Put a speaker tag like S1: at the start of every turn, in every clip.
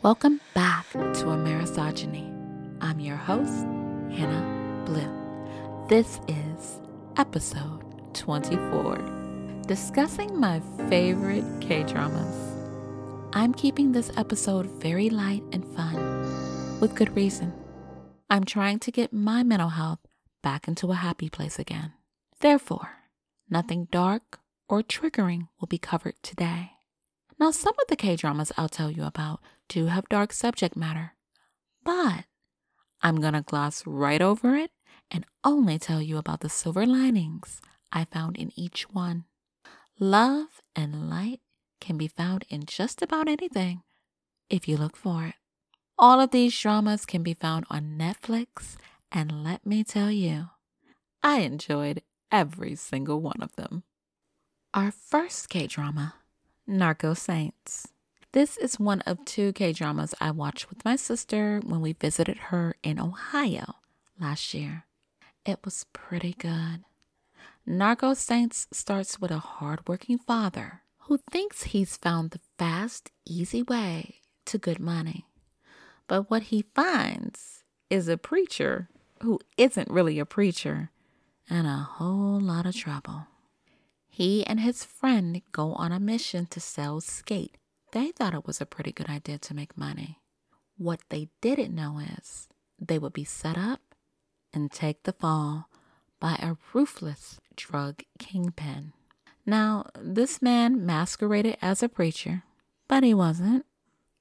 S1: Welcome back to Amerisogyny. I'm your host, Hannah Blue. This is episode 24, discussing my favorite K dramas. I'm keeping this episode very light and fun, with good reason. I'm trying to get my mental health back into a happy place again. Therefore, nothing dark or triggering will be covered today. Now, some of the K dramas I'll tell you about do have dark subject matter, but I'm gonna gloss right over it and only tell you about the silver linings I found in each one. Love and light can be found in just about anything if you look for it. All of these dramas can be found on Netflix, and let me tell you, I enjoyed every single one of them. Our first K drama Narco Saints. This is one of two K dramas I watched with my sister when we visited her in Ohio last year. It was pretty good. Narco Saints starts with a hardworking father who thinks he's found the fast, easy way to good money. But what he finds is a preacher who isn't really a preacher and a whole lot of trouble. He and his friend go on a mission to sell skate. They thought it was a pretty good idea to make money. What they didn't know is they would be set up and take the fall by a ruthless drug kingpin. Now, this man masqueraded as a preacher, but he wasn't.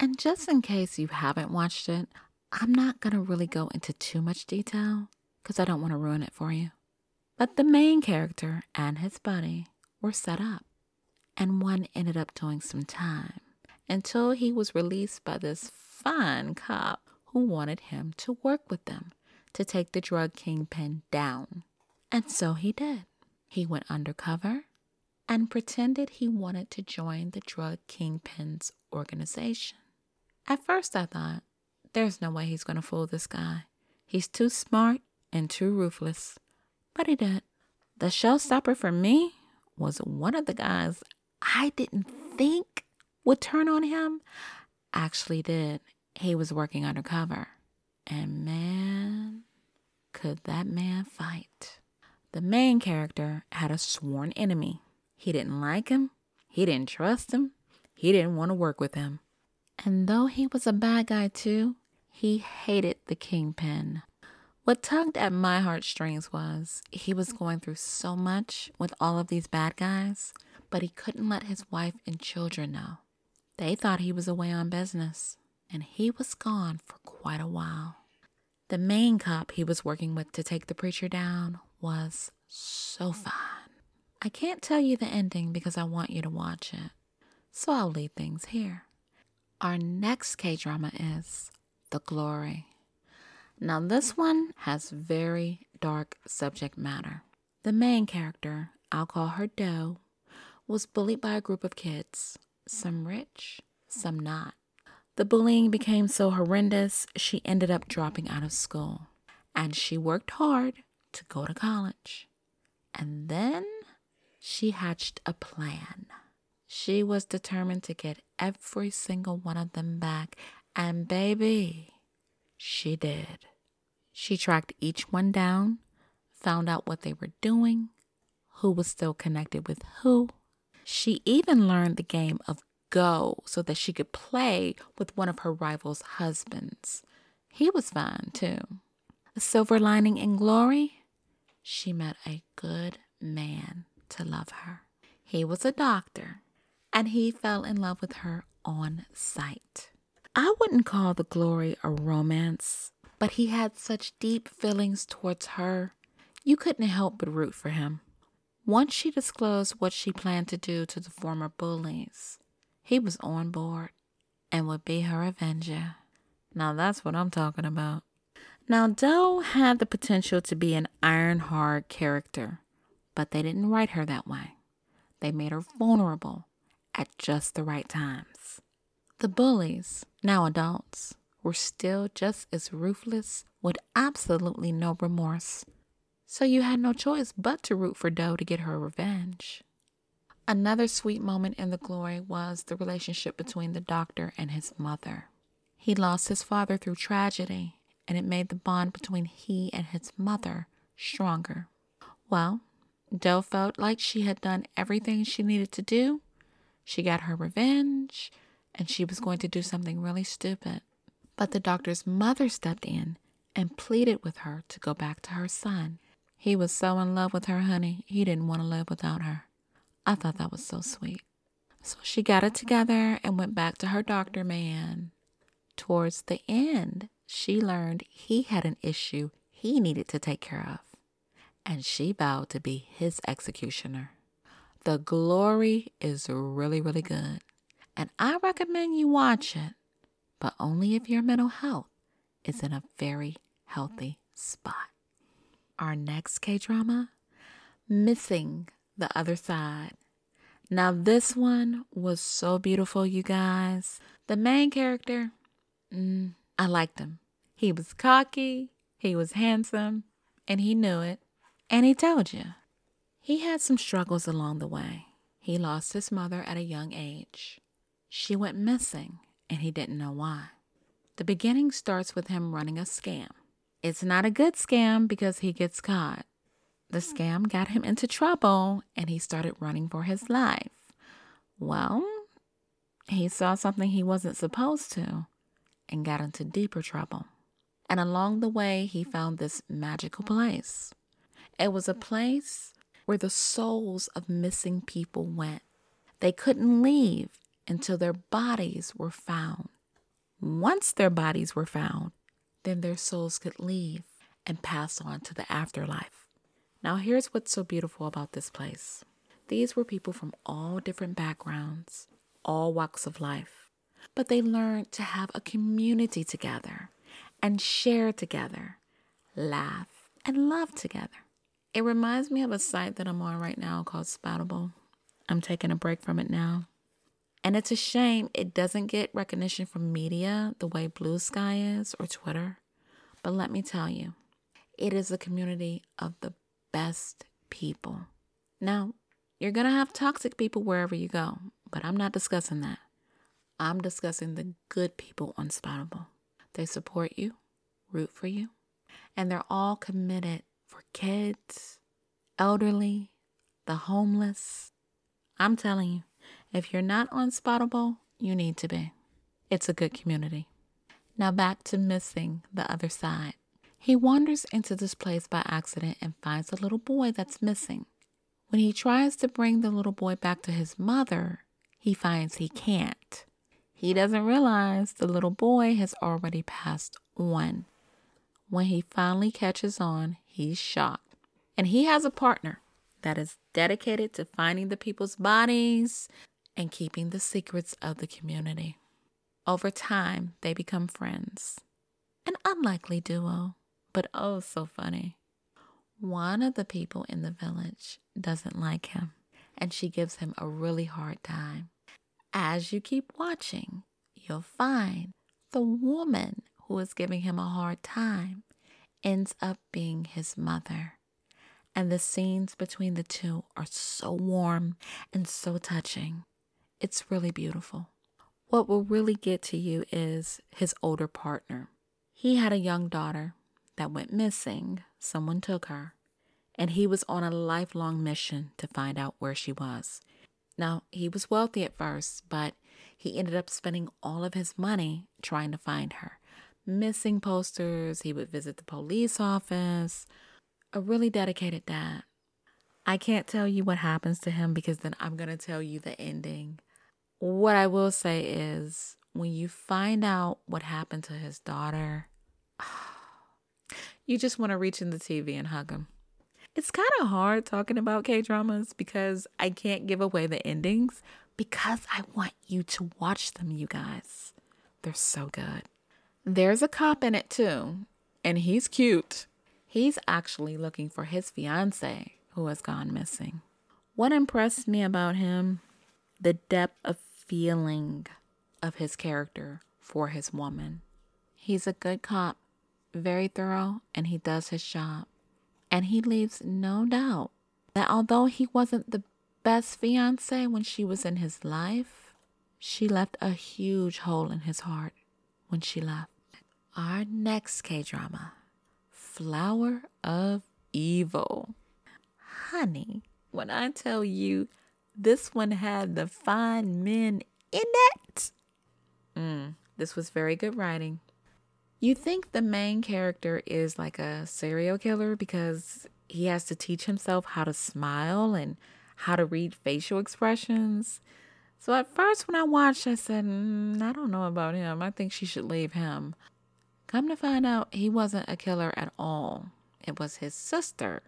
S1: And just in case you haven't watched it, I'm not going to really go into too much detail because I don't want to ruin it for you. But the main character and his buddy were set up, and one ended up doing some time until he was released by this fine cop who wanted him to work with them to take the drug kingpin down. And so he did. He went undercover and pretended he wanted to join the drug kingpin's organization. At first, I thought, there's no way he's going to fool this guy. He's too smart and too ruthless. But he did. The showstopper for me was one of the guys I didn't think would turn on him actually did. He was working undercover. And man, could that man fight. The main character had a sworn enemy. He didn't like him, he didn't trust him, he didn't want to work with him. And though he was a bad guy too, he hated the kingpin what tugged at my heartstrings was he was going through so much with all of these bad guys, but he couldn't let his wife and children know. They thought he was away on business, and he was gone for quite a while. The main cop he was working with to take the preacher down was so fine. I can't tell you the ending because I want you to watch it, so I'll leave things here. Our next K drama is The Glory. Now, this one has very dark subject matter. The main character, I'll call her Doe, was bullied by a group of kids, some rich, some not. The bullying became so horrendous, she ended up dropping out of school. And she worked hard to go to college. And then she hatched a plan. She was determined to get every single one of them back. And baby, she did. She tracked each one down, found out what they were doing, who was still connected with who. She even learned the game of Go so that she could play with one of her rival's husbands. He was fine too. A silver lining in glory, she met a good man to love her. He was a doctor, and he fell in love with her on sight. I wouldn't call the glory a romance but he had such deep feelings towards her, you couldn't help but root for him. Once she disclosed what she planned to do to the former bullies, he was on board and would be her avenger. Now that's what I'm talking about. Now, Doe had the potential to be an iron hard character, but they didn't write her that way. They made her vulnerable at just the right times. The bullies, now adults, were still just as ruthless with absolutely no remorse. So you had no choice but to root for Doe to get her revenge. Another sweet moment in the glory was the relationship between the doctor and his mother. He lost his father through tragedy, and it made the bond between he and his mother stronger. Well, Doe felt like she had done everything she needed to do. She got her revenge, and she was going to do something really stupid. But the doctor's mother stepped in and pleaded with her to go back to her son. He was so in love with her, honey, he didn't want to live without her. I thought that was so sweet. So she got it together and went back to her doctor man. Towards the end, she learned he had an issue he needed to take care of, and she vowed to be his executioner. The glory is really, really good, and I recommend you watch it, but only if your mental health is in a very healthy spot. Our next K drama Missing the Other Side. Now, this one was so beautiful, you guys. The main character, mm, I liked him. He was cocky, he was handsome, and he knew it. And he told you. He had some struggles along the way. He lost his mother at a young age. She went missing, and he didn't know why. The beginning starts with him running a scam. It's not a good scam because he gets caught. The scam got him into trouble, and he started running for his life. Well, he saw something he wasn't supposed to and got into deeper trouble. And along the way, he found this magical place. It was a place where the souls of missing people went. They couldn't leave until their bodies were found. Once their bodies were found, then their souls could leave and pass on to the afterlife. Now, here's what's so beautiful about this place these were people from all different backgrounds, all walks of life, but they learned to have a community together and share together, laugh, and love together. It reminds me of a site that I'm on right now called Spoutable. I'm taking a break from it now. And it's a shame it doesn't get recognition from media the way Bluesky is or Twitter. But let me tell you, it is a community of the best people. Now, you're going to have toxic people wherever you go, but I'm not discussing that. I'm discussing the good people on Spoutable. They support you, root for you, and they're all committed for kids, elderly, the homeless. I'm telling you, if you're not on Spoutable, you need to be. It's a good community. Now back to missing the other side. He wanders into this place by accident and finds a little boy that's missing. When he tries to bring the little boy back to his mother, he finds he can't. He doesn't realize the little boy has already passed on. When he finally catches on, he's shocked. And he has a partner that is dedicated to finding the people's bodies and keeping the secrets of the community. Over time, they become friends. An unlikely duo, but oh so funny. One of the people in the village doesn't like him, and she gives him a really hard time. As you keep watching, you'll find the woman who is giving him a hard time ends up being his mother. And the scenes between the two are so warm and so touching. It's really beautiful. What will really get to you is his older partner. He had a young daughter that went missing. Someone took her. And he was on a lifelong mission to find out where she was. Now, he was wealthy at first, but he ended up spending all of his money trying to find her. Missing posters, he would visit the police office. A really dedicated dad. I can't tell you what happens to him because then I'm going to tell you the ending. What I will say is when you find out what happened to his daughter, you just want to reach in the TV and hug him. It's kind of hard talking about K dramas because I can't give away the endings because I want you to watch them, you guys. They're so good. There's a cop in it too, and he's cute. He's actually looking for his fiance who has gone missing. What impressed me about him? The depth of feeling of his character for his woman. He's a good cop, very thorough, and he does his job. And he leaves no doubt that although he wasn't the best fiance when she was in his life, she left a huge hole in his heart when she left. Our next K drama, Flower of Evil. Honey, when I tell you this one had the fine men in it, mm, this was very good writing. You think the main character is like a serial killer because he has to teach himself how to smile and how to read facial expressions. So at first, when I watched, I said, mm, I don't know about him. I think she should leave him. Come to find out, he wasn't a killer at all. It was his sister,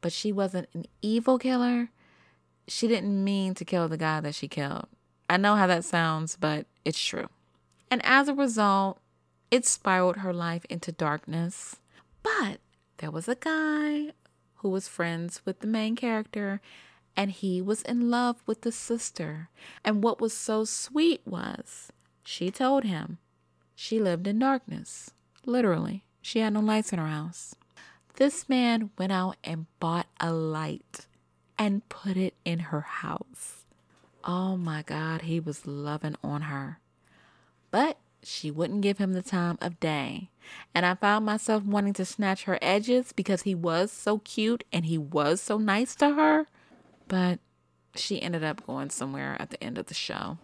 S1: but she wasn't an evil killer. She didn't mean to kill the guy that she killed. I know how that sounds, but it's true. And as a result, it spiraled her life into darkness. But there was a guy who was friends with the main character, and he was in love with the sister. And what was so sweet was she told him she lived in darkness. Literally, she had no lights in her house. This man went out and bought a light and put it in her house. Oh my God, he was loving on her. But she wouldn't give him the time of day. And I found myself wanting to snatch her edges because he was so cute and he was so nice to her. But she ended up going somewhere at the end of the show.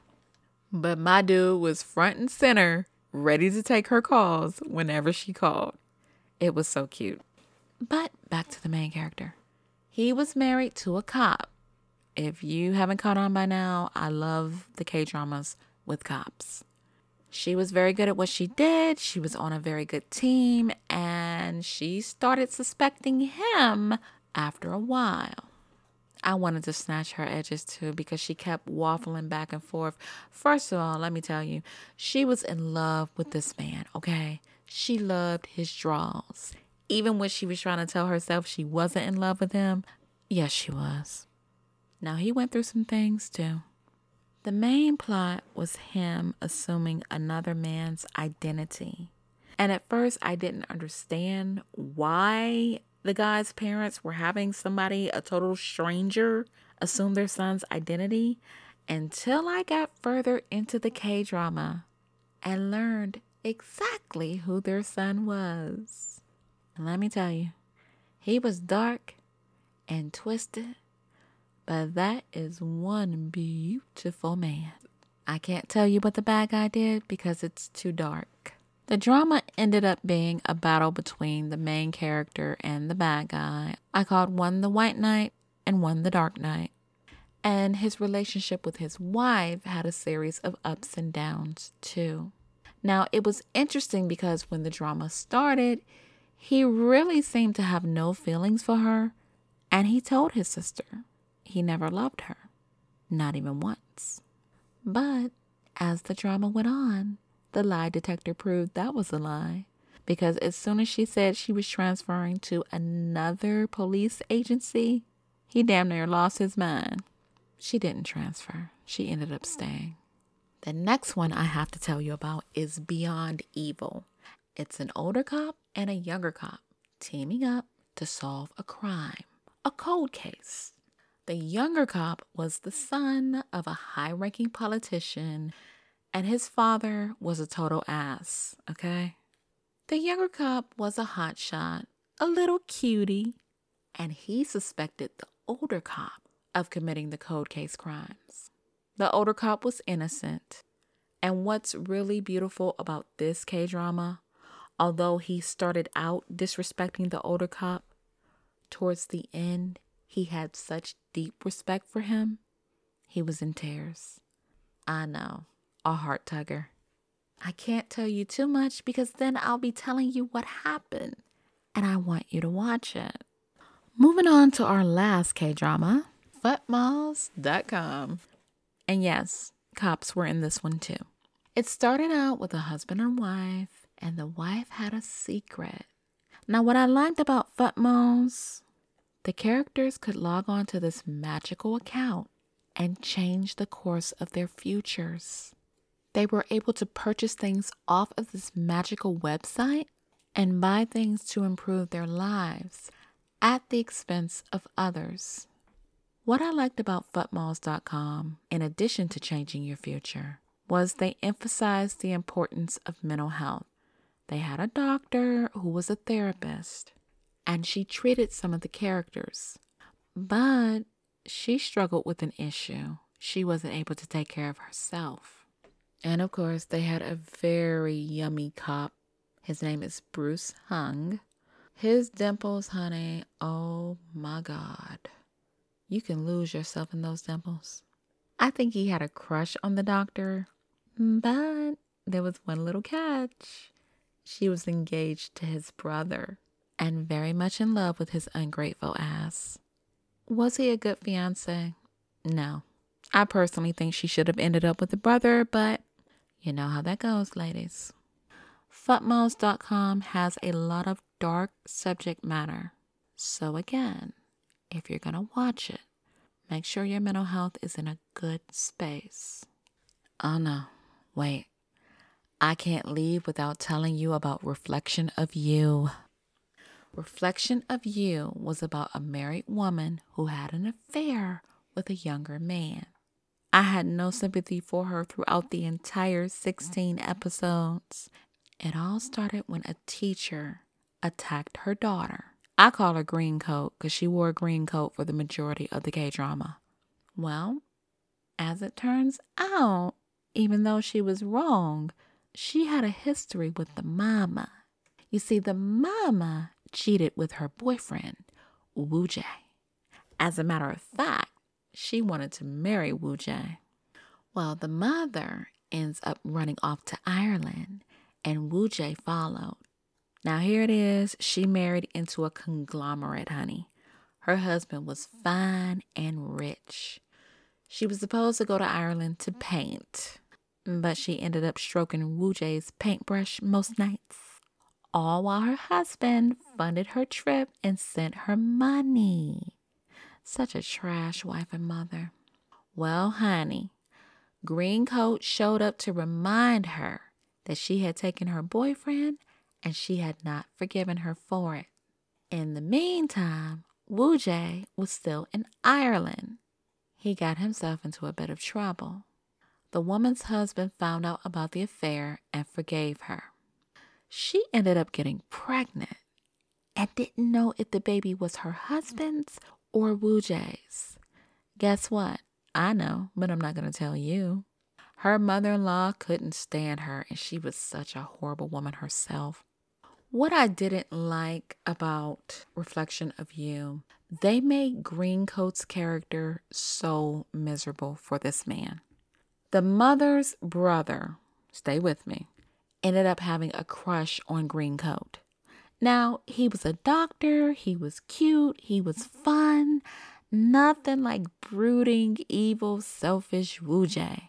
S1: But my dude was front and center, ready to take her calls whenever she called. It was so cute. But back to the main character. He was married to a cop. If you haven't caught on by now, I love the K dramas with cops. She was very good at what she did. She was on a very good team, and she started suspecting him after a while. I wanted to snatch her edges too because she kept waffling back and forth. First of all, let me tell you, she was in love with this man, okay? She loved his draws. Even when she was trying to tell herself she wasn't in love with him, yes, she was. Now, he went through some things too. The main plot was him assuming another man's identity. And at first, I didn't understand why the guy's parents were having somebody, a total stranger, assume their son's identity until I got further into the K drama and learned exactly who their son was. And let me tell you, he was dark and twisted, but that is one beautiful man. I can't tell you what the bad guy did because it's too dark. The drama ended up being a battle between the main character and the bad guy. I called one the White Knight and one the Dark Knight. And his relationship with his wife had a series of ups and downs too. Now, it was interesting because when the drama started, he really seemed to have no feelings for her, and he told his sister he never loved her, not even once. But as the drama went on, the lie detector proved that was a lie. Because as soon as she said she was transferring to another police agency, he damn near lost his mind. She didn't transfer, she ended up staying. The next one I have to tell you about is Beyond Evil. It's an older cop and a younger cop teaming up to solve a crime, a cold case. The younger cop was the son of a high ranking politician and his father was a total ass, okay? The younger cop was a hotshot, a little cutie, and he suspected the older cop of committing the cold case crimes. The older cop was innocent. And what's really beautiful about this K drama, although he started out disrespecting the older cop, towards the end, he had such deep respect for him, he was in tears. I know, a heart tugger. I can't tell you too much because then I'll be telling you what happened, and I want you to watch it. Moving on to our last K drama, Futmalls.com. And yes, cops were in this one too. It started out with a husband and wife, and the wife had a secret. Now, what I liked about Futmalls, the characters could log on to this magical account and change the course of their futures. They were able to purchase things off of this magical website and buy things to improve their lives at the expense of others. What I liked about futmalls.com, in addition to changing your future, was they emphasized the importance of mental health. They had a doctor who was a therapist, and she treated some of the characters. But she struggled with an issue. She wasn't able to take care of herself. And of course, they had a very yummy cop. His name is Bruce Hung. His dimples, honey, oh my God. You can lose yourself in those dimples. I think he had a crush on the doctor, but there was one little catch. She was engaged to his brother and very much in love with his ungrateful ass. Was he a good fiance? No. I personally think she should have ended up with the brother, but you know how that goes, ladies. Futmalls.com has a lot of dark subject matter. So, again, if you're going to watch it, make sure your mental health is in a good space. Oh no, wait. I can't leave without telling you about Reflection of You. Reflection of You was about a married woman who had an affair with a younger man. I had no sympathy for her throughout the entire 16 episodes. It all started when a teacher attacked her daughter. I call her Green Coat because she wore a green coat for the majority of the K drama. Well, as it turns out, even though she was wrong, she had a history with the mama. You see, the mama cheated with her boyfriend, Woo Jae. As a matter of fact, she wanted to marry Woo Jae. Well, the mother ends up running off to Ireland, and Woo Jae followed. Now, here it is. She married into a conglomerate, honey. Her husband was fine and rich. She was supposed to go to Ireland to paint, but she ended up stroking Woo Jae's paintbrush most nights. All while her husband funded her trip and sent her money. Such a trash wife and mother. Well, honey, Greencoat showed up to remind her that she had taken her boyfriend and she had not forgiven her for it. In the meantime, Woo Jae was still in Ireland. He got himself into a bit of trouble. The woman's husband found out about the affair and forgave her. She ended up getting pregnant and didn't know if the baby was her husband's or Woo Jae's. Guess what? I know, but I'm not going to tell you. Her mother in law couldn't stand her, and she was such a horrible woman herself. What I didn't like about Reflection of You, they made Greencoat's character so miserable for this man. The mother's brother, stay with me, ended up having a crush on Greencoat. Now, he was a doctor, he was cute, he was fun, nothing like brooding, evil, selfish Woo Jae.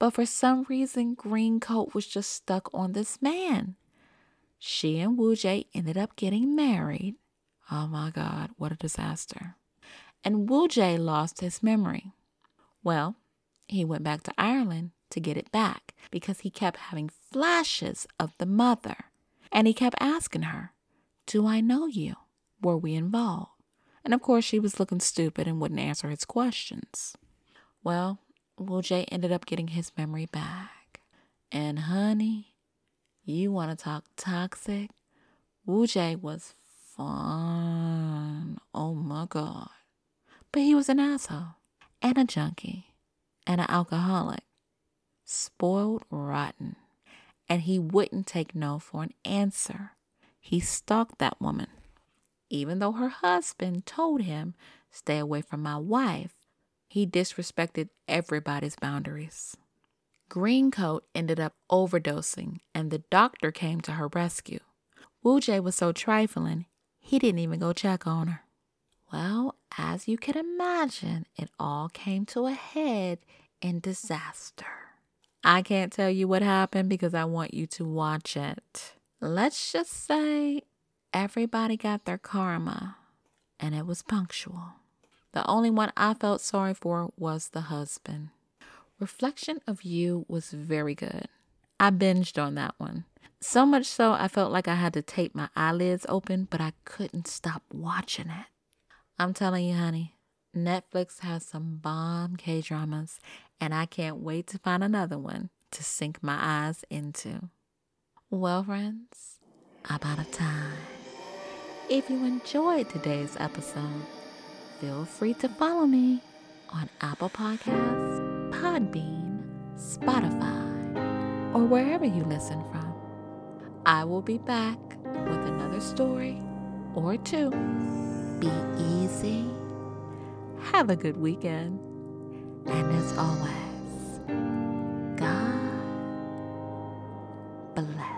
S1: But for some reason, Greencoat was just stuck on this man. She and Woo Jae ended up getting married. Oh my God, what a disaster. And Woo Jae lost his memory. Well, he went back to Ireland to get it back because he kept having flashes of the mother. And he kept asking her, Do I know you? Were we involved? And of course, she was looking stupid and wouldn't answer his questions. Well, Woo Jae ended up getting his memory back. And honey, you want to talk toxic? Woo Jae was fun. Oh my God. But he was an asshole and a junkie and an alcoholic. Spoiled rotten. And he wouldn't take no for an answer. He stalked that woman. Even though her husband told him, stay away from my wife, he disrespected everybody's boundaries. Greencoat ended up overdosing, and the doctor came to her rescue. Woo Jae was so trifling, he didn't even go check on her. Well, as you can imagine, it all came to a head in disaster. I can't tell you what happened because I want you to watch it. Let's just say everybody got their karma, and it was punctual. The only one I felt sorry for was the husband. Reflection of You was very good. I binged on that one. So much so, I felt like I had to tape my eyelids open, but I couldn't stop watching it. I'm telling you, honey, Netflix has some bomb K dramas, and I can't wait to find another one to sink my eyes into. Well, friends, about a time. If you enjoyed today's episode, feel free to follow me on Apple Podcasts, Podbean, Spotify, or wherever you listen from. I will be back with another story or two. Be easy. Have a good weekend. And as always, God bless.